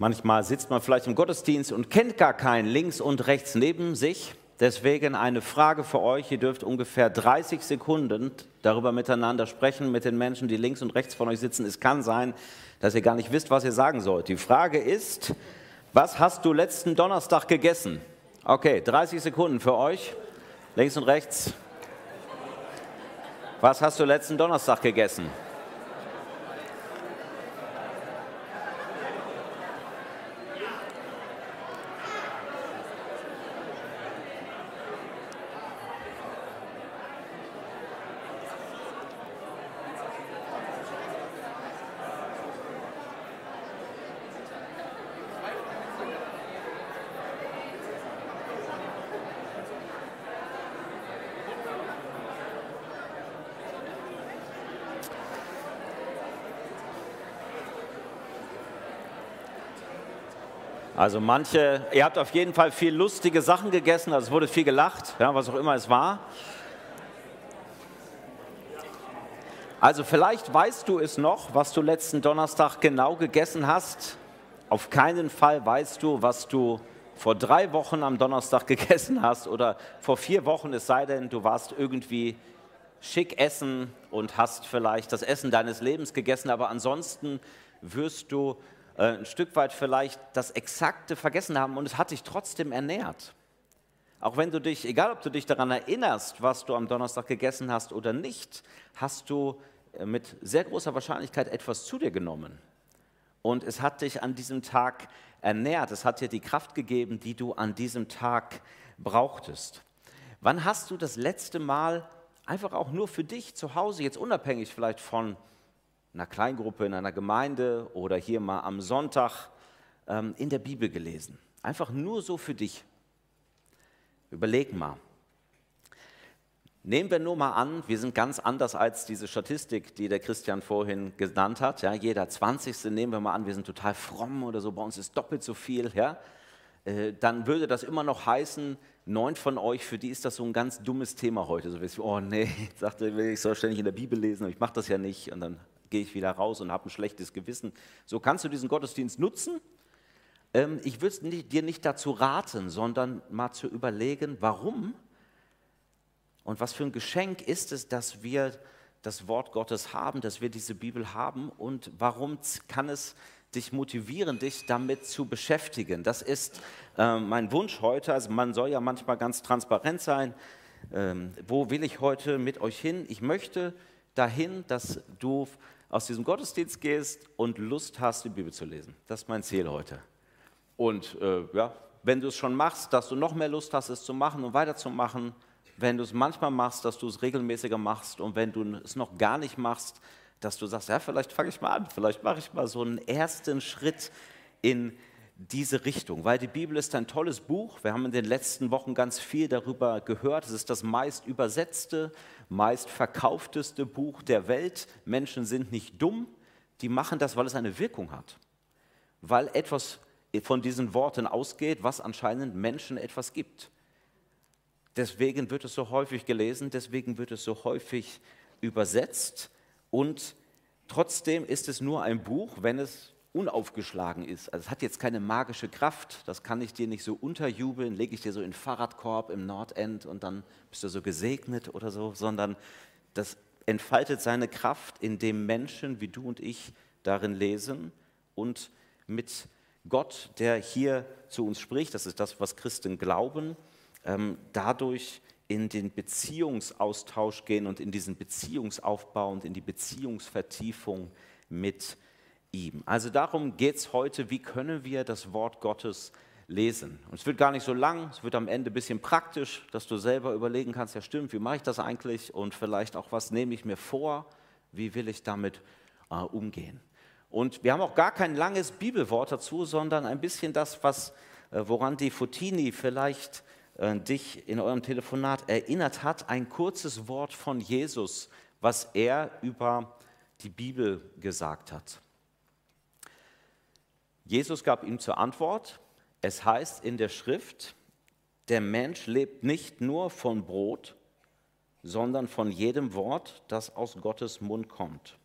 Manchmal sitzt man vielleicht im Gottesdienst und kennt gar keinen links und rechts neben sich. Deswegen eine Frage für euch. Ihr dürft ungefähr 30 Sekunden darüber miteinander sprechen mit den Menschen, die links und rechts von euch sitzen. Es kann sein, dass ihr gar nicht wisst, was ihr sagen sollt. Die Frage ist, was hast du letzten Donnerstag gegessen? Okay, 30 Sekunden für euch. Links und rechts. Was hast du letzten Donnerstag gegessen? Also manche, ihr habt auf jeden Fall viel lustige Sachen gegessen, also es wurde viel gelacht, ja, was auch immer es war. Also vielleicht weißt du es noch, was du letzten Donnerstag genau gegessen hast. Auf keinen Fall weißt du, was du vor drei Wochen am Donnerstag gegessen hast oder vor vier Wochen, es sei denn, du warst irgendwie schick essen und hast vielleicht das Essen deines Lebens gegessen, aber ansonsten wirst du ein Stück weit vielleicht das Exakte vergessen haben und es hat dich trotzdem ernährt. Auch wenn du dich, egal ob du dich daran erinnerst, was du am Donnerstag gegessen hast oder nicht, hast du äh, mit sehr großer Wahrscheinlichkeit etwas zu dir genommen. Und es hat dich an diesem Tag ernährt. Es hat dir die Kraft gegeben, die du an diesem Tag brauchtest. Wann hast du das letzte Mal einfach auch nur für dich zu Hause, jetzt unabhängig vielleicht von einer Kleingruppe, in einer Gemeinde oder hier mal am Sonntag ähm, in der Bibel gelesen. Einfach nur so für dich. Überleg mal. Nehmen wir nur mal an, wir sind ganz anders als diese Statistik, die der Christian vorhin genannt hat. Ja, jeder 20. nehmen wir mal an, wir sind total fromm oder so, bei uns ist doppelt so viel. Ja, äh, dann würde das immer noch heißen, neun von euch, für die ist das so ein ganz dummes Thema heute. So wie, oh nee, ich sagte, ich soll ständig in der Bibel lesen, aber ich mache das ja nicht. Und dann gehe ich wieder raus und habe ein schlechtes Gewissen. So kannst du diesen Gottesdienst nutzen. Ähm, ich würde dir nicht dazu raten, sondern mal zu überlegen, warum und was für ein Geschenk ist es, dass wir das Wort Gottes haben, dass wir diese Bibel haben und warum kann es dich motivieren, dich damit zu beschäftigen. Das ist äh, mein Wunsch heute. Also man soll ja manchmal ganz transparent sein. Ähm, wo will ich heute mit euch hin? Ich möchte dahin, dass du aus diesem Gottesdienst gehst und Lust hast, die Bibel zu lesen. Das ist mein Ziel heute. Und äh, ja, wenn du es schon machst, dass du noch mehr Lust hast, es zu machen und weiterzumachen. Wenn du es manchmal machst, dass du es regelmäßiger machst. Und wenn du es noch gar nicht machst, dass du sagst, ja, vielleicht fange ich mal an, vielleicht mache ich mal so einen ersten Schritt in diese Richtung, weil die Bibel ist ein tolles Buch. Wir haben in den letzten Wochen ganz viel darüber gehört. Es ist das meist übersetzte, meist verkaufteste Buch der Welt. Menschen sind nicht dumm, die machen das, weil es eine Wirkung hat. Weil etwas von diesen Worten ausgeht, was anscheinend Menschen etwas gibt. Deswegen wird es so häufig gelesen, deswegen wird es so häufig übersetzt und trotzdem ist es nur ein Buch, wenn es unaufgeschlagen ist. Also es hat jetzt keine magische Kraft, das kann ich dir nicht so unterjubeln, lege ich dir so in den Fahrradkorb im Nordend und dann bist du so gesegnet oder so, sondern das entfaltet seine Kraft, indem Menschen wie du und ich darin lesen und mit Gott, der hier zu uns spricht, das ist das, was Christen glauben, ähm, dadurch in den Beziehungsaustausch gehen und in diesen Beziehungsaufbau und in die Beziehungsvertiefung mit ihm. Also darum geht es heute, wie können wir das Wort Gottes lesen. Und es wird gar nicht so lang, es wird am Ende ein bisschen praktisch, dass du selber überlegen kannst, ja stimmt, wie mache ich das eigentlich und vielleicht auch, was nehme ich mir vor, wie will ich damit äh, umgehen. Und wir haben auch gar kein langes Bibelwort dazu, sondern ein bisschen das, was, äh, woran die Fotini vielleicht äh, dich in eurem Telefonat erinnert hat, ein kurzes Wort von Jesus, was er über die Bibel gesagt hat. Jesus gab ihm zur Antwort, es heißt in der Schrift, der Mensch lebt nicht nur von Brot, sondern von jedem Wort, das aus Gottes Mund kommt.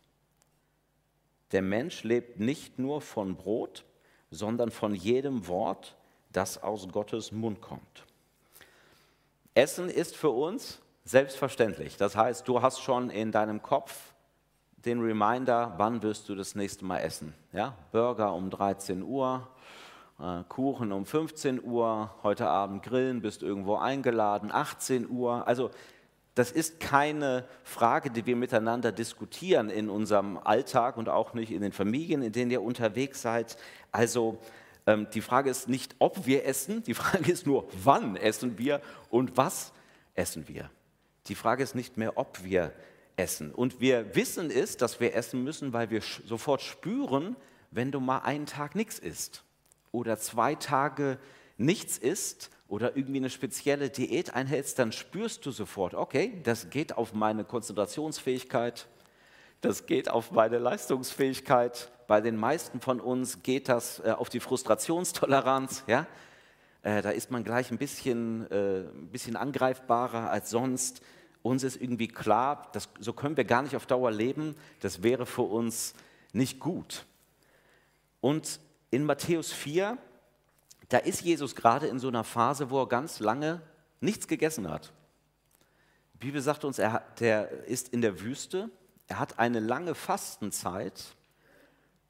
Der Mensch lebt nicht nur von Brot, sondern von jedem Wort, das aus Gottes Mund kommt. Essen ist für uns selbstverständlich. Das heißt, du hast schon in deinem Kopf den Reminder, wann wirst du das nächste Mal essen. Ja? Burger um 13 Uhr, äh, Kuchen um 15 Uhr, heute Abend grillen, bist irgendwo eingeladen, 18 Uhr. Also das ist keine Frage, die wir miteinander diskutieren in unserem Alltag und auch nicht in den Familien, in denen ihr unterwegs seid. Also ähm, die Frage ist nicht, ob wir essen, die Frage ist nur, wann essen wir und was essen wir. Die Frage ist nicht mehr, ob wir essen. Und wir wissen es, dass wir essen müssen, weil wir sofort spüren, wenn du mal einen Tag nichts isst oder zwei Tage nichts isst oder irgendwie eine spezielle Diät einhältst, dann spürst du sofort, okay, das geht auf meine Konzentrationsfähigkeit, das geht auf meine Leistungsfähigkeit. Bei den meisten von uns geht das äh, auf die Frustrationstoleranz. Ja? Äh, da ist man gleich ein bisschen, äh, ein bisschen angreifbarer als sonst. Uns ist irgendwie klar, das, so können wir gar nicht auf Dauer leben. Das wäre für uns nicht gut. Und in Matthäus 4, da ist Jesus gerade in so einer Phase, wo er ganz lange nichts gegessen hat. Die Bibel sagt uns, er der ist in der Wüste, er hat eine lange Fastenzeit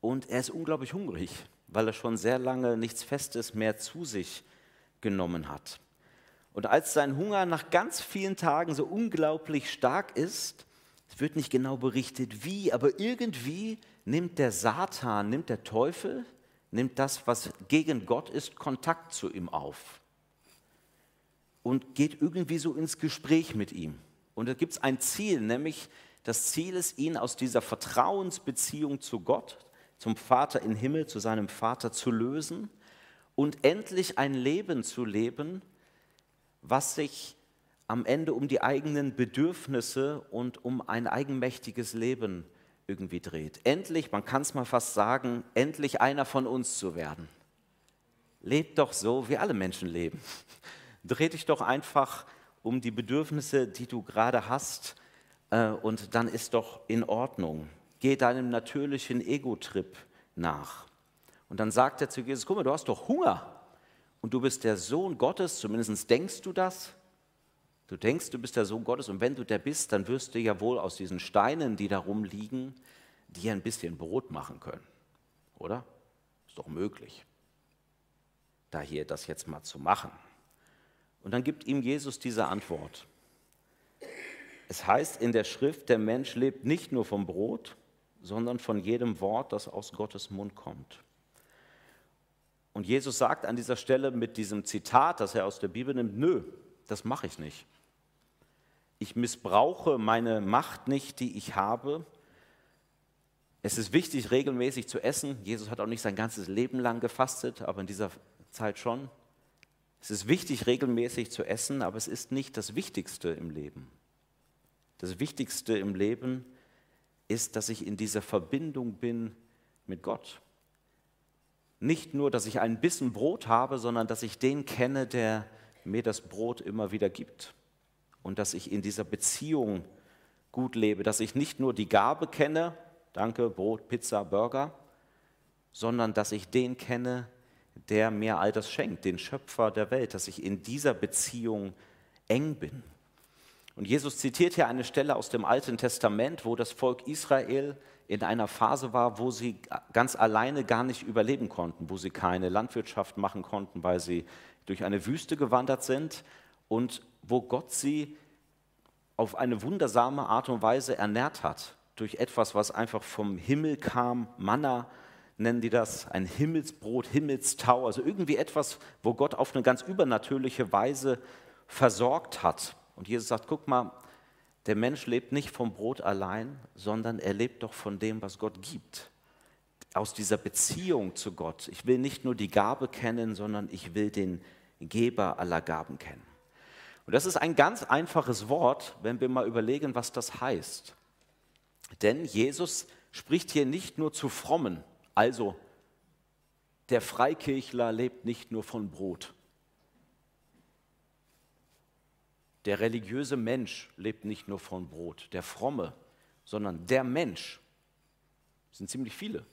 und er ist unglaublich hungrig, weil er schon sehr lange nichts Festes mehr zu sich genommen hat. Und als sein Hunger nach ganz vielen Tagen so unglaublich stark ist, es wird nicht genau berichtet wie, aber irgendwie nimmt der Satan, nimmt der Teufel nimmt das, was gegen Gott ist, Kontakt zu ihm auf und geht irgendwie so ins Gespräch mit ihm. Und da gibt es ein Ziel, nämlich das Ziel ist, ihn aus dieser Vertrauensbeziehung zu Gott, zum Vater im Himmel, zu seinem Vater zu lösen und endlich ein Leben zu leben, was sich am Ende um die eigenen Bedürfnisse und um ein eigenmächtiges Leben irgendwie dreht. Endlich, man kann es mal fast sagen, endlich einer von uns zu werden. Lebt doch so, wie alle Menschen leben. Dreh dich doch einfach um die Bedürfnisse, die du gerade hast, äh, und dann ist doch in Ordnung. Geh deinem natürlichen Ego-Trip nach. Und dann sagt er zu Jesus, guck mal, du hast doch Hunger und du bist der Sohn Gottes, zumindest denkst du das. Du denkst, du bist der Sohn Gottes und wenn du der bist, dann wirst du ja wohl aus diesen Steinen, die da rumliegen, dir ein bisschen Brot machen können. Oder? Ist doch möglich, da hier das jetzt mal zu machen. Und dann gibt ihm Jesus diese Antwort. Es heißt in der Schrift, der Mensch lebt nicht nur vom Brot, sondern von jedem Wort, das aus Gottes Mund kommt. Und Jesus sagt an dieser Stelle mit diesem Zitat, das er aus der Bibel nimmt, nö, das mache ich nicht. Ich missbrauche meine Macht nicht, die ich habe. Es ist wichtig, regelmäßig zu essen. Jesus hat auch nicht sein ganzes Leben lang gefastet, aber in dieser Zeit schon. Es ist wichtig, regelmäßig zu essen, aber es ist nicht das Wichtigste im Leben. Das Wichtigste im Leben ist, dass ich in dieser Verbindung bin mit Gott. Nicht nur, dass ich ein bisschen Brot habe, sondern dass ich den kenne, der mir das Brot immer wieder gibt. Und dass ich in dieser Beziehung gut lebe, dass ich nicht nur die Gabe kenne, danke, Brot, Pizza, Burger, sondern dass ich den kenne, der mir all das schenkt, den Schöpfer der Welt, dass ich in dieser Beziehung eng bin. Und Jesus zitiert hier eine Stelle aus dem Alten Testament, wo das Volk Israel in einer Phase war, wo sie ganz alleine gar nicht überleben konnten, wo sie keine Landwirtschaft machen konnten, weil sie durch eine Wüste gewandert sind und wo Gott sie auf eine wundersame Art und Weise ernährt hat, durch etwas, was einfach vom Himmel kam, Manna nennen die das, ein Himmelsbrot, Himmelstau, also irgendwie etwas, wo Gott auf eine ganz übernatürliche Weise versorgt hat. Und Jesus sagt, guck mal, der Mensch lebt nicht vom Brot allein, sondern er lebt doch von dem, was Gott gibt. Aus dieser Beziehung zu Gott. Ich will nicht nur die Gabe kennen, sondern ich will den Geber aller Gaben kennen. Und das ist ein ganz einfaches Wort, wenn wir mal überlegen, was das heißt. Denn Jesus spricht hier nicht nur zu Frommen, also der Freikirchler lebt nicht nur von Brot. Der religiöse Mensch lebt nicht nur von Brot, der Fromme, sondern der Mensch. Das sind ziemlich viele.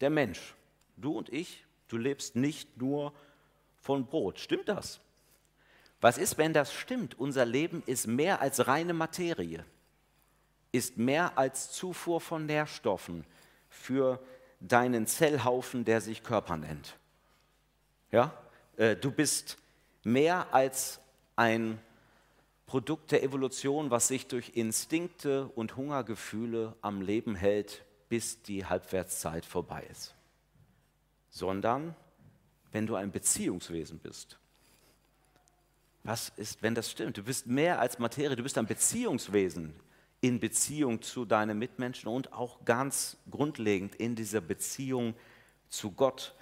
Der Mensch du und ich, du lebst nicht nur von Brot. Stimmt das? Was ist, wenn das stimmt? Unser Leben ist mehr als reine Materie, ist mehr als Zufuhr von Nährstoffen für deinen Zellhaufen, der sich Körper nennt. Ja? Äh, du bist mehr als ein Produkt der Evolution, was sich durch Instinkte und Hungergefühle am Leben hält, bis die Halbwertszeit vorbei ist. Sondern wenn du ein Beziehungswesen bist. Was ist, wenn das stimmt? Du bist mehr als Materie, du bist ein Beziehungswesen in Beziehung zu deinen Mitmenschen und auch ganz grundlegend in dieser Beziehung zu Gott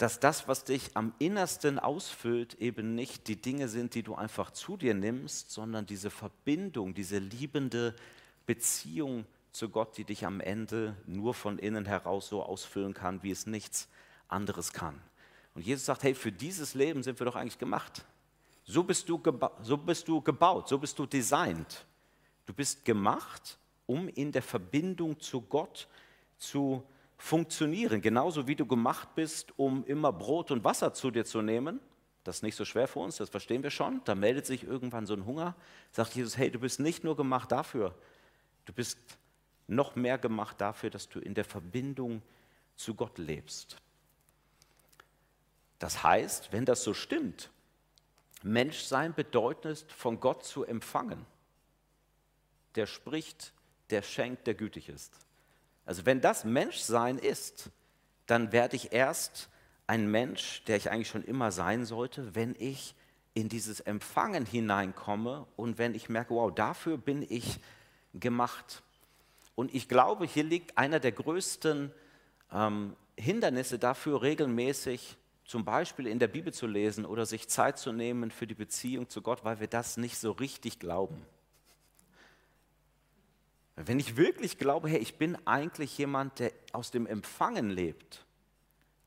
dass das, was dich am innersten ausfüllt, eben nicht die Dinge sind, die du einfach zu dir nimmst, sondern diese Verbindung, diese liebende Beziehung zu Gott, die dich am Ende nur von innen heraus so ausfüllen kann, wie es nichts anderes kann. Und Jesus sagt, hey, für dieses Leben sind wir doch eigentlich gemacht. So bist du, so bist du gebaut, so bist du designt. Du bist gemacht, um in der Verbindung zu Gott zu funktionieren, genauso wie du gemacht bist, um immer Brot und Wasser zu dir zu nehmen. Das ist nicht so schwer für uns, das verstehen wir schon. Da meldet sich irgendwann so ein Hunger. Sagt Jesus, hey, du bist nicht nur gemacht dafür, du bist noch mehr gemacht dafür, dass du in der Verbindung zu Gott lebst. Das heißt, wenn das so stimmt, Menschsein bedeutet, von Gott zu empfangen. Der spricht, der schenkt, der gütig ist. Also wenn das Menschsein ist, dann werde ich erst ein Mensch, der ich eigentlich schon immer sein sollte, wenn ich in dieses Empfangen hineinkomme und wenn ich merke, wow, dafür bin ich gemacht. Und ich glaube, hier liegt einer der größten ähm, Hindernisse dafür, regelmäßig zum Beispiel in der Bibel zu lesen oder sich Zeit zu nehmen für die Beziehung zu Gott, weil wir das nicht so richtig glauben. Wenn ich wirklich glaube, hey, ich bin eigentlich jemand, der aus dem Empfangen lebt,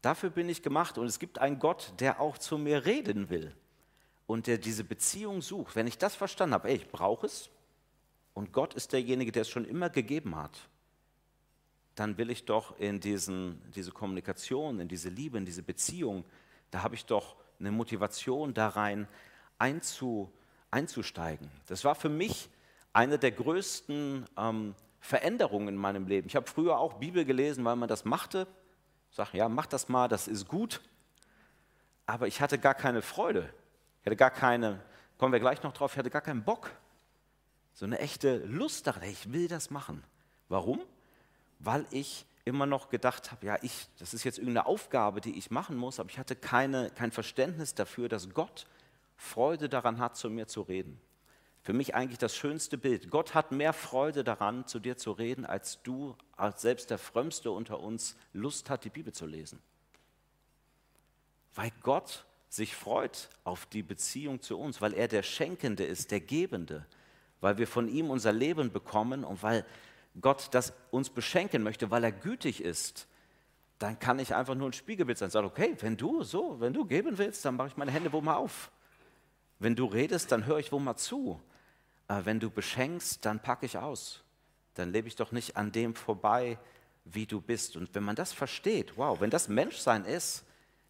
dafür bin ich gemacht und es gibt einen Gott, der auch zu mir reden will und der diese Beziehung sucht. Wenn ich das verstanden habe, ey, ich brauche es und Gott ist derjenige, der es schon immer gegeben hat, dann will ich doch in diesen, diese Kommunikation, in diese Liebe, in diese Beziehung, da habe ich doch eine Motivation da rein einzu, einzusteigen. Das war für mich eine der größten ähm, Veränderungen in meinem Leben. Ich habe früher auch Bibel gelesen, weil man das machte. Ich sage, ja, mach das mal, das ist gut. Aber ich hatte gar keine Freude. Ich hatte gar keine, kommen wir gleich noch drauf, ich hatte gar keinen Bock. So eine echte Lust daran, ich will das machen. Warum? Weil ich immer noch gedacht habe, ja, ich, das ist jetzt irgendeine Aufgabe, die ich machen muss, aber ich hatte keine, kein Verständnis dafür, dass Gott Freude daran hat, zu mir zu reden. Für mich eigentlich das schönste Bild. Gott hat mehr Freude daran, zu dir zu reden, als du, als selbst der Frömmste unter uns, Lust hat, die Bibel zu lesen. Weil Gott sich freut auf die Beziehung zu uns, weil er der Schenkende ist, der Gebende, weil wir von ihm unser Leben bekommen und weil Gott das uns beschenken möchte, weil er gütig ist, dann kann ich einfach nur ein Spiegelbild sein. Sag, okay, wenn du so, wenn du geben willst, dann mache ich meine Hände wo mal auf. Wenn du redest, dann höre ich wo mal zu. Wenn du beschenkst, dann packe ich aus. Dann lebe ich doch nicht an dem vorbei, wie du bist. Und wenn man das versteht, wow, wenn das Menschsein ist,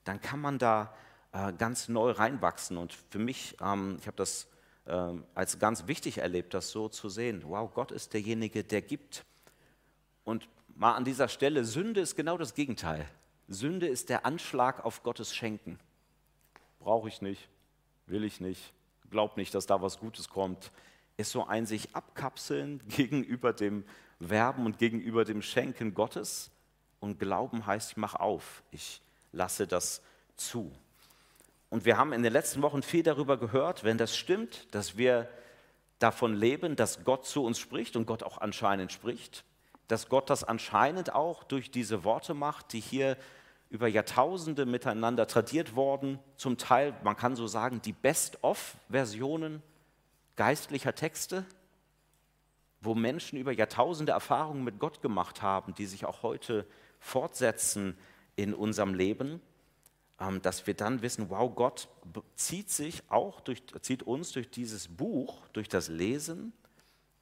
dann kann man da äh, ganz neu reinwachsen. Und für mich, ähm, ich habe das äh, als ganz wichtig erlebt, das so zu sehen. Wow, Gott ist derjenige, der gibt. Und mal an dieser Stelle, Sünde ist genau das Gegenteil. Sünde ist der Anschlag auf Gottes Schenken. Brauche ich nicht, will ich nicht, glaub nicht, dass da was Gutes kommt ist so ein sich abkapseln gegenüber dem Werben und gegenüber dem Schenken Gottes. Und Glauben heißt, ich mache auf, ich lasse das zu. Und wir haben in den letzten Wochen viel darüber gehört, wenn das stimmt, dass wir davon leben, dass Gott zu uns spricht und Gott auch anscheinend spricht, dass Gott das anscheinend auch durch diese Worte macht, die hier über Jahrtausende miteinander tradiert worden, zum Teil, man kann so sagen, die Best-of-Versionen geistlicher Texte, wo Menschen über Jahrtausende Erfahrungen mit Gott gemacht haben, die sich auch heute fortsetzen in unserem Leben, ähm, dass wir dann wissen, wow, Gott zieht sich auch durch, zieht uns durch dieses Buch, durch das Lesen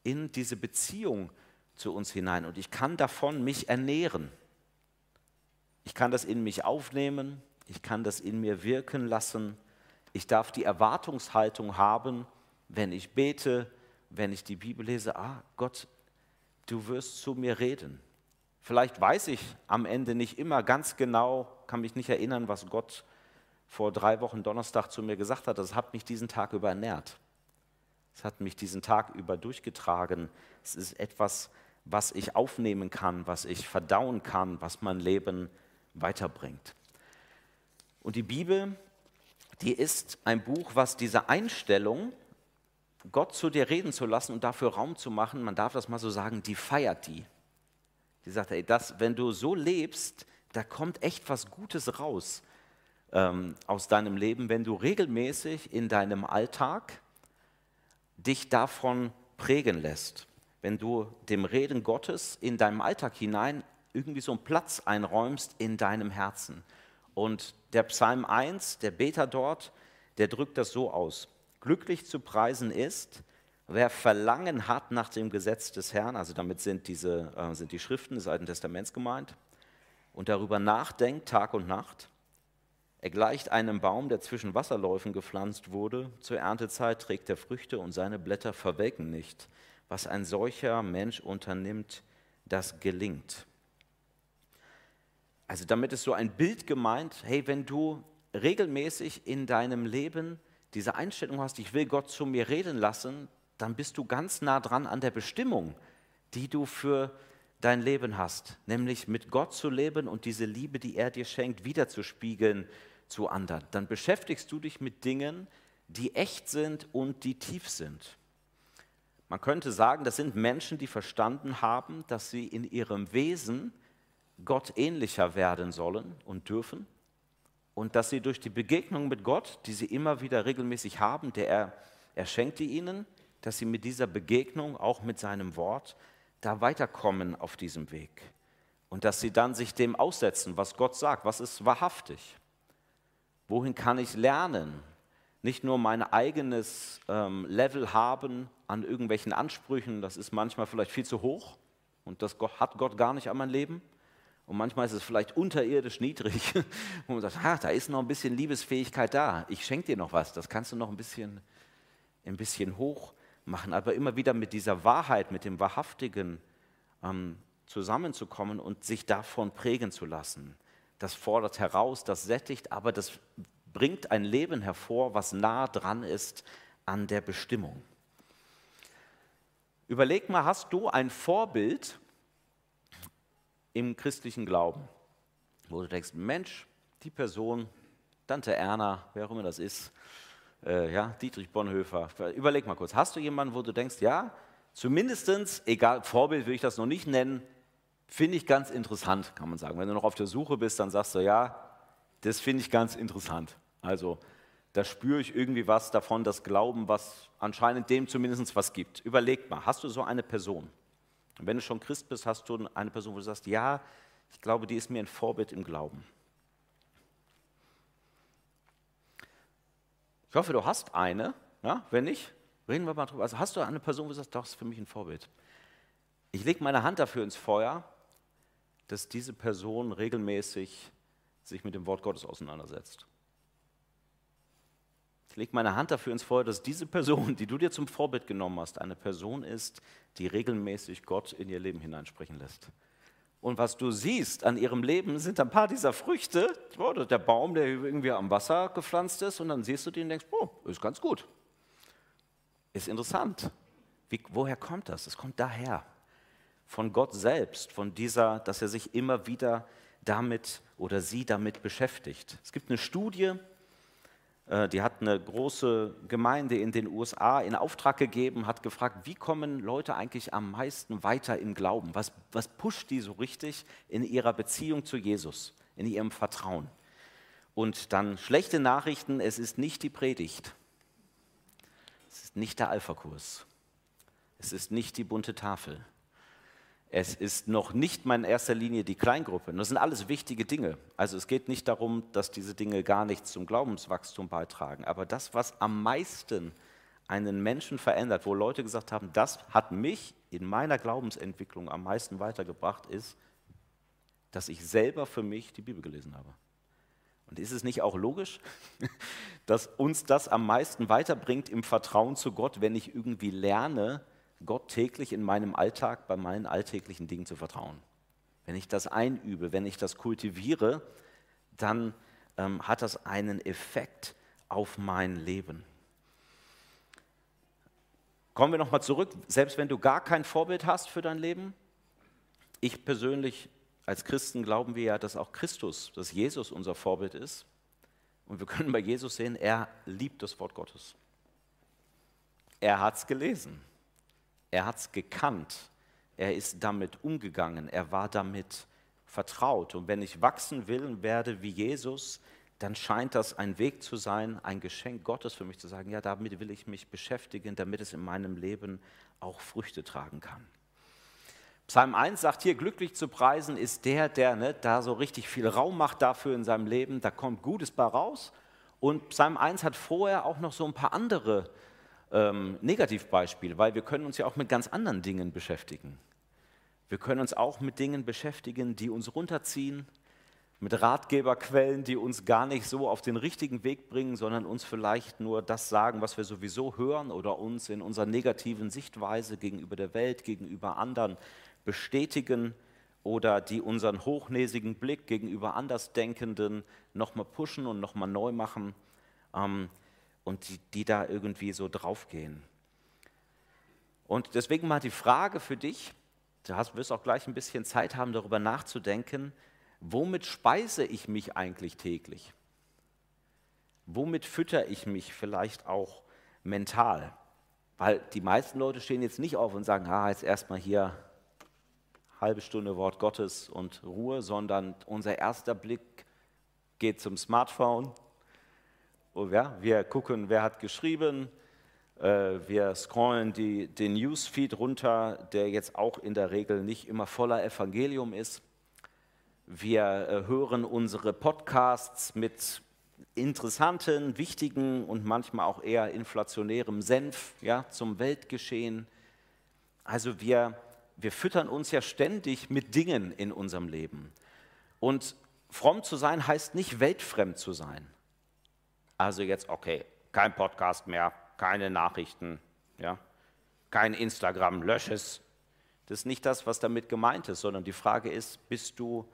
in diese Beziehung zu uns hinein und ich kann davon mich ernähren. Ich kann das in mich aufnehmen, ich kann das in mir wirken lassen. Ich darf die Erwartungshaltung haben, wenn ich bete, wenn ich die Bibel lese, ah Gott, du wirst zu mir reden. Vielleicht weiß ich am Ende nicht immer ganz genau, kann mich nicht erinnern, was Gott vor drei Wochen Donnerstag zu mir gesagt hat. Das hat mich diesen Tag über ernährt. Es hat mich diesen Tag über durchgetragen. Es ist etwas, was ich aufnehmen kann, was ich verdauen kann, was mein Leben weiterbringt. Und die Bibel, die ist ein Buch, was diese Einstellung, Gott zu dir reden zu lassen und dafür Raum zu machen, man darf das mal so sagen, die feiert die. Die sagt, ey, das, wenn du so lebst, da kommt echt was Gutes raus ähm, aus deinem Leben, wenn du regelmäßig in deinem Alltag dich davon prägen lässt. Wenn du dem Reden Gottes in deinem Alltag hinein irgendwie so einen Platz einräumst in deinem Herzen. Und der Psalm 1, der Beter dort, der drückt das so aus. Glücklich zu preisen ist, wer Verlangen hat nach dem Gesetz des Herrn, also damit sind, diese, äh, sind die Schriften des Alten Testaments gemeint, und darüber nachdenkt Tag und Nacht. Er gleicht einem Baum, der zwischen Wasserläufen gepflanzt wurde. Zur Erntezeit trägt er Früchte und seine Blätter verwelken nicht. Was ein solcher Mensch unternimmt, das gelingt. Also damit ist so ein Bild gemeint, hey, wenn du regelmäßig in deinem Leben diese Einstellung hast, ich will Gott zu mir reden lassen, dann bist du ganz nah dran an der Bestimmung, die du für dein Leben hast, nämlich mit Gott zu leben und diese Liebe, die er dir schenkt, wiederzuspiegeln zu anderen. Dann beschäftigst du dich mit Dingen, die echt sind und die tief sind. Man könnte sagen, das sind Menschen, die verstanden haben, dass sie in ihrem Wesen Gott ähnlicher werden sollen und dürfen und dass sie durch die Begegnung mit Gott, die sie immer wieder regelmäßig haben, der er, er schenkt die ihnen, dass sie mit dieser Begegnung, auch mit seinem Wort, da weiterkommen auf diesem Weg. Und dass sie dann sich dem aussetzen, was Gott sagt, was ist wahrhaftig. Wohin kann ich lernen? Nicht nur mein eigenes ähm, Level haben an irgendwelchen Ansprüchen, das ist manchmal vielleicht viel zu hoch und das hat Gott gar nicht an mein Leben, und manchmal ist es vielleicht unterirdisch niedrig, wo man sagt, ah, da ist noch ein bisschen Liebesfähigkeit da. Ich schenke dir noch was. Das kannst du noch ein bisschen, ein bisschen hoch machen. Aber immer wieder mit dieser Wahrheit, mit dem Wahrhaftigen ähm, zusammenzukommen und sich davon prägen zu lassen. Das fordert heraus, das sättigt, aber das bringt ein Leben hervor, was nah dran ist an der Bestimmung. Überleg mal, hast du ein Vorbild im christlichen Glauben, wo du denkst, Mensch, die Person, Tante Erna, wer auch immer das ist, äh, ja, Dietrich Bonhoeffer, überleg mal kurz, hast du jemanden, wo du denkst, ja, zumindestens, egal, Vorbild will ich das noch nicht nennen, finde ich ganz interessant, kann man sagen. Wenn du noch auf der Suche bist, dann sagst du, ja, das finde ich ganz interessant. Also da spüre ich irgendwie was davon, das Glauben, was anscheinend dem zumindest was gibt. Überleg mal, hast du so eine Person? Und wenn du schon Christ bist, hast du eine Person, wo du sagst, ja, ich glaube, die ist mir ein Vorbild im Glauben. Ich hoffe, du hast eine. Ja? Wenn nicht, reden wir mal drüber. Also hast du eine Person, wo du sagst, doch, das ist für mich ein Vorbild. Ich lege meine Hand dafür ins Feuer, dass diese Person regelmäßig sich mit dem Wort Gottes auseinandersetzt. Ich lege meine Hand dafür ins Feuer, dass diese Person, die du dir zum Vorbild genommen hast, eine Person ist, die regelmäßig Gott in ihr Leben hineinsprechen lässt. Und was du siehst an ihrem Leben, sind ein paar dieser Früchte, oder der Baum, der irgendwie am Wasser gepflanzt ist, und dann siehst du den und denkst, oh, ist ganz gut. Ist interessant. Wie, woher kommt das? Es kommt daher. Von Gott selbst, von dieser, dass er sich immer wieder damit oder sie damit beschäftigt. Es gibt eine Studie, die hat eine große Gemeinde in den USA in Auftrag gegeben, hat gefragt, wie kommen Leute eigentlich am meisten weiter im Glauben? Was, was pusht die so richtig in ihrer Beziehung zu Jesus, in ihrem Vertrauen? Und dann schlechte Nachrichten, es ist nicht die Predigt, es ist nicht der Alpha-Kurs, es ist nicht die bunte Tafel, es ist noch nicht mal in erster Linie die Kleingruppe. Das sind alles wichtige Dinge. Also es geht nicht darum, dass diese Dinge gar nichts zum Glaubenswachstum beitragen. Aber das, was am meisten einen Menschen verändert, wo Leute gesagt haben, das hat mich in meiner Glaubensentwicklung am meisten weitergebracht, ist dass ich selber für mich die Bibel gelesen habe. Und ist es nicht auch logisch, dass uns das am meisten weiterbringt im Vertrauen zu Gott, wenn ich irgendwie lerne, Gott täglich in meinem Alltag bei meinen alltäglichen Dingen zu vertrauen? Wenn ich das einübe, wenn ich das kultiviere, dann ähm, hat das einen Effekt auf mein Leben. Kommen wir nochmal zurück, selbst wenn du gar kein Vorbild hast für dein Leben. Ich persönlich, als Christen glauben wir ja, dass auch Christus, dass Jesus unser Vorbild ist. Und wir können bei Jesus sehen, er liebt das Wort Gottes. Er hat es gelesen. Er hat es gekannt. Er ist damit umgegangen. Er war damit vertraut. Und wenn ich wachsen will und werde wie Jesus, dann scheint das ein Weg zu sein, ein Geschenk Gottes für mich zu sagen, ja, damit will ich mich beschäftigen, damit es in meinem Leben auch Früchte tragen kann. Psalm 1 sagt hier, glücklich zu preisen ist der, der ne, da so richtig viel Raum macht dafür in seinem Leben, da kommt Gutes bei raus. Und Psalm 1 hat vorher auch noch so ein paar andere ähm, Negativbeispiele, weil wir können uns ja auch mit ganz anderen Dingen beschäftigen. Wir können uns auch mit Dingen beschäftigen, die uns runterziehen, mit Ratgeberquellen, die uns gar nicht so auf den richtigen Weg bringen, sondern uns vielleicht nur das sagen, was wir sowieso hören oder uns in unserer negativen Sichtweise gegenüber der Welt, gegenüber anderen bestätigen oder die unseren hochnäsigen Blick gegenüber Andersdenkenden nochmal pushen und nochmal neu machen ähm, und die, die da irgendwie so draufgehen. Und deswegen mal die Frage für dich, du hast, wirst auch gleich ein bisschen Zeit haben, darüber nachzudenken, womit speise ich mich eigentlich täglich? Womit fütter ich mich vielleicht auch mental? Weil die meisten Leute stehen jetzt nicht auf und sagen, ah, jetzt erstmal hier halbe Stunde Wort Gottes und Ruhe, sondern unser erster Blick geht zum Smartphone. Und ja, wir gucken, wer hat geschrieben, äh, wir scrollen die, den Newsfeed runter, der jetzt auch in der Regel nicht immer voller Evangelium ist. Wir äh, hören unsere Podcasts mit interessanten, wichtigen und manchmal auch eher inflationärem Senf ja, zum Weltgeschehen. Also wir, wir füttern uns ja ständig mit Dingen in unserem Leben. Und fromm zu sein heißt nicht weltfremd zu sein. Also jetzt, okay, kein Podcast mehr, keine Nachrichten, ja, kein Instagram, lösch es. Das ist nicht das, was damit gemeint ist, sondern die Frage ist, bist du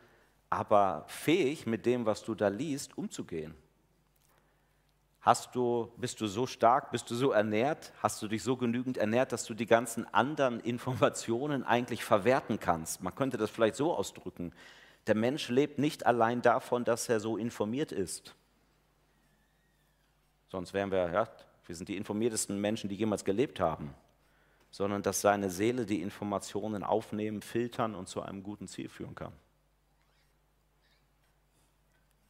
aber fähig, mit dem, was du da liest, umzugehen? Hast du, bist du so stark, bist du so ernährt, hast du dich so genügend ernährt, dass du die ganzen anderen Informationen eigentlich verwerten kannst? Man könnte das vielleicht so ausdrücken. Der Mensch lebt nicht allein davon, dass er so informiert ist. Sonst wären wir, ja, wir sind die informiertesten Menschen, die jemals gelebt haben. Sondern dass seine Seele die Informationen aufnehmen, filtern und zu einem guten Ziel führen kann.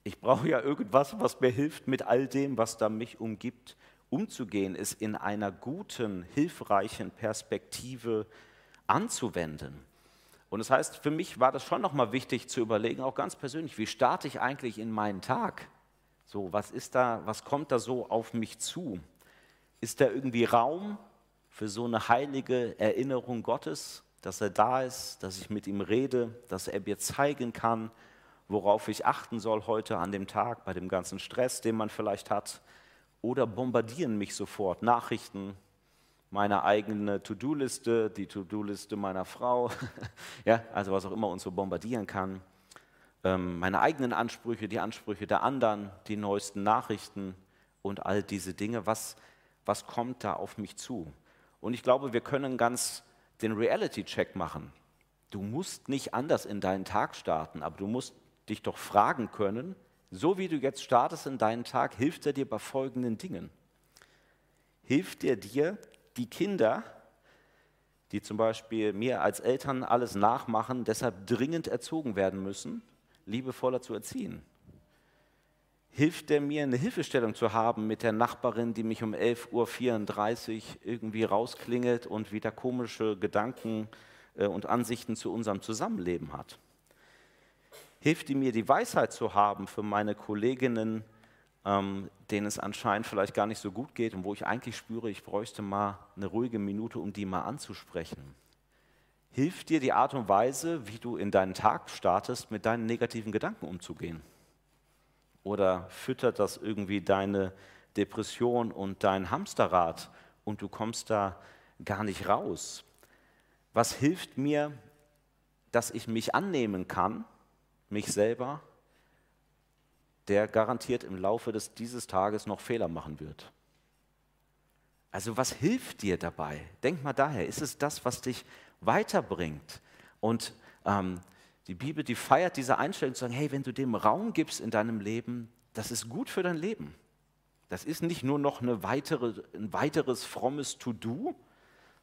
Ich brauche ja irgendwas, was mir hilft, mit all dem, was da mich umgibt, umzugehen, es in einer guten, hilfreichen Perspektive anzuwenden. Und das heißt, für mich war das schon nochmal wichtig zu überlegen, auch ganz persönlich, wie starte ich eigentlich in meinen Tag? So, was ist da, was kommt da so auf mich zu? Ist da irgendwie Raum für so eine heilige Erinnerung Gottes, dass er da ist, dass ich mit ihm rede, dass er mir zeigen kann, worauf ich achten soll heute an dem Tag, bei dem ganzen Stress, den man vielleicht hat. Oder bombardieren mich sofort Nachrichten, meine eigene To-Do-Liste, die To-Do-Liste meiner Frau, ja, also was auch immer uns so bombardieren kann. Ähm, meine eigenen Ansprüche, die Ansprüche der anderen, die neuesten Nachrichten und all diese Dinge. Was, was kommt da auf mich zu? Und ich glaube, wir können ganz den Reality-Check machen. Du musst nicht anders in deinen Tag starten, aber du musst dich doch fragen können, so wie du jetzt startest in deinen Tag, hilft er dir bei folgenden Dingen. Hilft er dir, die Kinder, die zum Beispiel mir als Eltern alles nachmachen, deshalb dringend erzogen werden müssen, liebevoller zu erziehen? Hilft er mir, eine Hilfestellung zu haben mit der Nachbarin, die mich um 11.34 Uhr irgendwie rausklingelt und wieder komische Gedanken äh, und Ansichten zu unserem Zusammenleben hat? hilft die mir, die Weisheit zu haben für meine Kolleginnen, ähm, denen es anscheinend vielleicht gar nicht so gut geht und wo ich eigentlich spüre, ich bräuchte mal eine ruhige Minute, um die mal anzusprechen. Hilft dir die Art und Weise, wie du in deinen Tag startest, mit deinen negativen Gedanken umzugehen? Oder füttert das irgendwie deine Depression und dein Hamsterrad und du kommst da gar nicht raus? Was hilft mir, dass ich mich annehmen kann, mich selber, der garantiert im Laufe des, dieses Tages noch Fehler machen wird? Also was hilft dir dabei? Denk mal daher, ist es das, was dich weiterbringt? Und ähm, die Bibel, die feiert diese Einstellung zu sagen, hey, wenn du dem Raum gibst in deinem Leben, das ist gut für dein Leben. Das ist nicht nur noch eine weitere, ein weiteres frommes To-Do,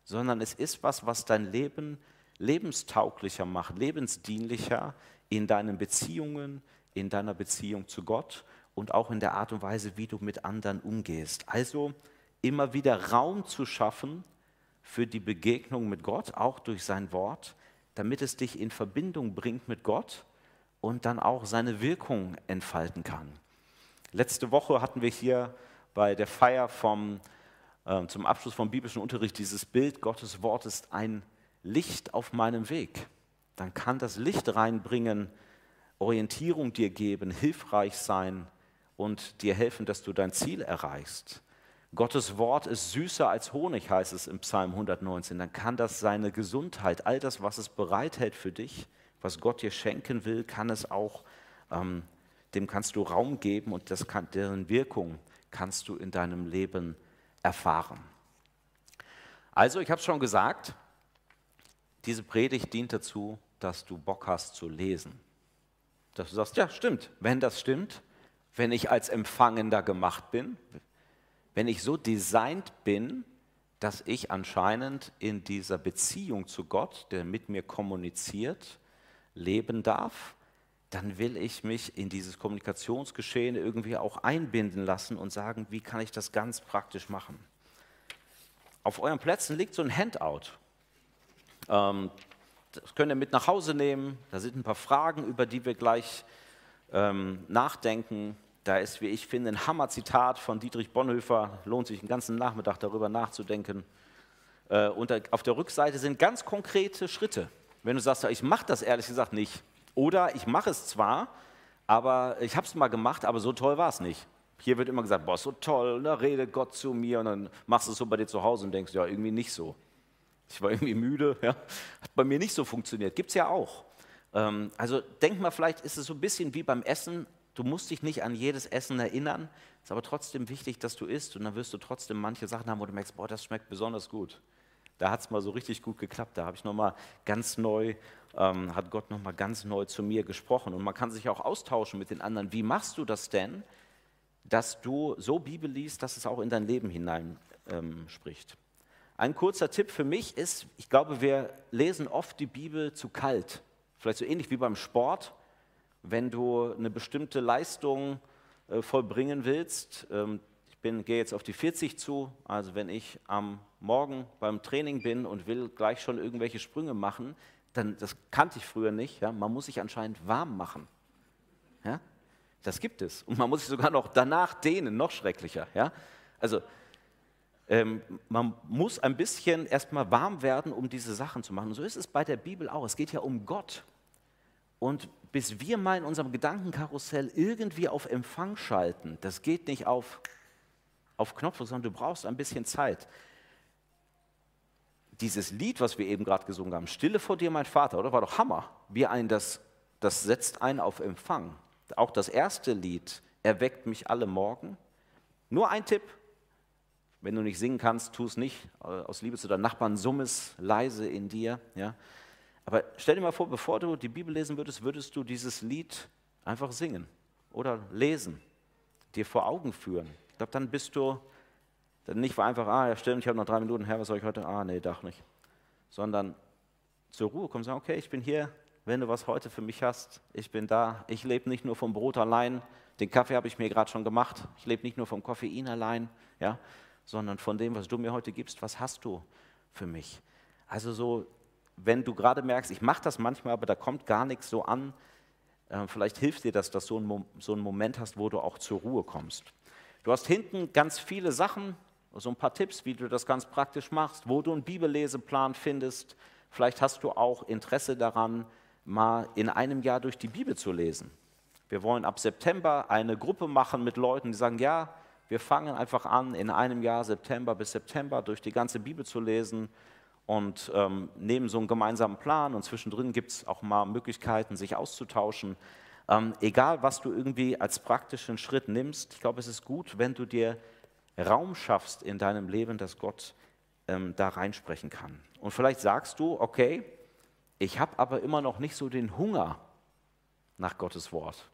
sondern es ist was, was dein Leben lebenstauglicher macht, lebensdienlicher in deinen Beziehungen, in deiner Beziehung zu Gott und auch in der Art und Weise, wie du mit anderen umgehst. Also immer wieder Raum zu schaffen für die Begegnung mit Gott, auch durch sein Wort, damit es dich in Verbindung bringt mit Gott und dann auch seine Wirkung entfalten kann. Letzte Woche hatten wir hier bei der Feier vom, äh, zum Abschluss vom biblischen Unterricht dieses Bild, Gottes Wort ist ein Licht auf meinem Weg. Dann kann das Licht reinbringen, Orientierung dir geben, hilfreich sein und dir helfen, dass du dein Ziel erreichst. Gottes Wort ist süßer als Honig, heißt es im Psalm 119. Dann kann das seine Gesundheit, all das, was es bereithält für dich, was Gott dir schenken will, kann es auch, ähm, dem kannst du Raum geben und das kann, deren Wirkung kannst du in deinem Leben erfahren. Also, ich habe es schon gesagt, diese Predigt dient dazu, dass du Bock hast zu lesen. Dass du sagst, ja, stimmt, wenn das stimmt, wenn ich als Empfangender gemacht bin, wenn ich so designt bin, dass ich anscheinend in dieser Beziehung zu Gott, der mit mir kommuniziert, leben darf, dann will ich mich in dieses Kommunikationsgeschehen irgendwie auch einbinden lassen und sagen, wie kann ich das ganz praktisch machen. Auf euren Plätzen liegt so ein Handout. Ähm, das könnt ihr mit nach Hause nehmen. Da sind ein paar Fragen, über die wir gleich ähm, nachdenken. Da ist, wie ich finde, ein Hammer-Zitat von Dietrich Bonhoeffer. Lohnt sich einen ganzen Nachmittag darüber nachzudenken. Äh, und auf der Rückseite sind ganz konkrete Schritte. Wenn du sagst, ich mache das ehrlich gesagt nicht. Oder ich mache es zwar, aber ich habe es mal gemacht, aber so toll war es nicht. Hier wird immer gesagt, boah, so toll, da redet Gott zu mir und dann machst du es so bei dir zu Hause und denkst, ja, irgendwie nicht so. Ich war irgendwie müde, ja. hat bei mir nicht so funktioniert. Gibt es ja auch. Ähm, also denk mal, vielleicht ist es so ein bisschen wie beim Essen, Du musst dich nicht an jedes Essen erinnern, ist aber trotzdem wichtig, dass du isst und dann wirst du trotzdem manche Sachen haben, wo du merkst, boah, das schmeckt besonders gut. Da hat es mal so richtig gut geklappt. Da habe ich nochmal ganz neu, ähm, hat Gott nochmal ganz neu zu mir gesprochen. Und man kann sich auch austauschen mit den anderen. Wie machst du das denn, dass du so Bibel liest, dass es auch in dein Leben hinein ähm, spricht? Ein kurzer Tipp für mich ist, ich glaube, wir lesen oft die Bibel zu kalt. Vielleicht so ähnlich wie beim Sport wenn du eine bestimmte Leistung äh, vollbringen willst. Ähm, ich bin, gehe jetzt auf die 40 zu, also wenn ich am Morgen beim Training bin und will gleich schon irgendwelche Sprünge machen, dann, das kannte ich früher nicht, ja, man muss sich anscheinend warm machen. Ja? Das gibt es. Und man muss sich sogar noch danach dehnen, noch schrecklicher. Ja? Also ähm, man muss ein bisschen erstmal warm werden, um diese Sachen zu machen. Und so ist es bei der Bibel auch. Es geht ja um Gott. Und bis wir mal in unserem Gedankenkarussell irgendwie auf Empfang schalten, das geht nicht auf, auf Knopfdruck, sondern du brauchst ein bisschen Zeit. Dieses Lied, was wir eben gerade gesungen haben, Stille vor dir, mein Vater, oder? War doch Hammer. Wie ein, das, das setzt einen auf Empfang. Auch das erste Lied, erweckt mich alle Morgen. Nur ein Tipp, wenn du nicht singen kannst, tu es nicht. Aus Liebe zu deinen Nachbarn, summ es leise in dir. Ja? Aber stell dir mal vor, bevor du die Bibel lesen würdest, würdest du dieses Lied einfach singen oder lesen, dir vor Augen führen. Ich glaube, dann bist du dann nicht einfach, ah, ja, stimmt, ich habe noch drei Minuten, Herr, was soll ich heute? Ah, nee, doch nicht. Sondern zur Ruhe kommen und sagen, okay, ich bin hier, wenn du was heute für mich hast, ich bin da. Ich lebe nicht nur vom Brot allein, den Kaffee habe ich mir gerade schon gemacht. Ich lebe nicht nur vom Koffein allein, ja, sondern von dem, was du mir heute gibst, was hast du für mich? Also so wenn du gerade merkst, ich mache das manchmal, aber da kommt gar nichts so an, äh, vielleicht hilft dir das, dass du so einen Moment hast, wo du auch zur Ruhe kommst. Du hast hinten ganz viele Sachen, so ein paar Tipps, wie du das ganz praktisch machst, wo du einen Bibelleseplan findest, Vielleicht hast du auch Interesse daran, mal in einem Jahr durch die Bibel zu lesen. Wir wollen ab September eine Gruppe machen mit Leuten, die sagen, ja, wir fangen einfach an, in einem Jahr, September bis September, durch die ganze Bibel zu lesen und ähm, nehmen so einen gemeinsamen Plan und zwischendrin gibt es auch mal Möglichkeiten, sich auszutauschen. Ähm, egal, was du irgendwie als praktischen Schritt nimmst, ich glaube, es ist gut, wenn du dir Raum schaffst in deinem Leben, dass Gott ähm, da reinsprechen kann. Und vielleicht sagst du, okay, ich habe aber immer noch nicht so den Hunger nach Gottes Wort.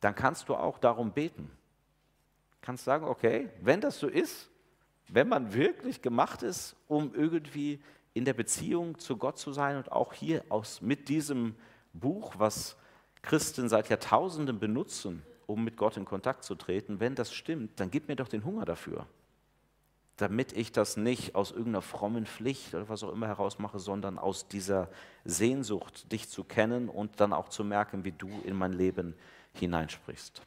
Dann kannst du auch darum beten. Kannst sagen, okay, wenn das so ist, wenn man wirklich gemacht ist, um irgendwie in der Beziehung zu Gott zu sein und auch hier aus, mit diesem Buch, was Christen seit Jahrtausenden benutzen, um mit Gott in Kontakt zu treten, wenn das stimmt, dann gib mir doch den Hunger dafür. Damit ich das nicht aus irgendeiner frommen Pflicht oder was auch immer heraus mache, sondern aus dieser Sehnsucht, dich zu kennen und dann auch zu merken, wie du in mein Leben hineinsprichst.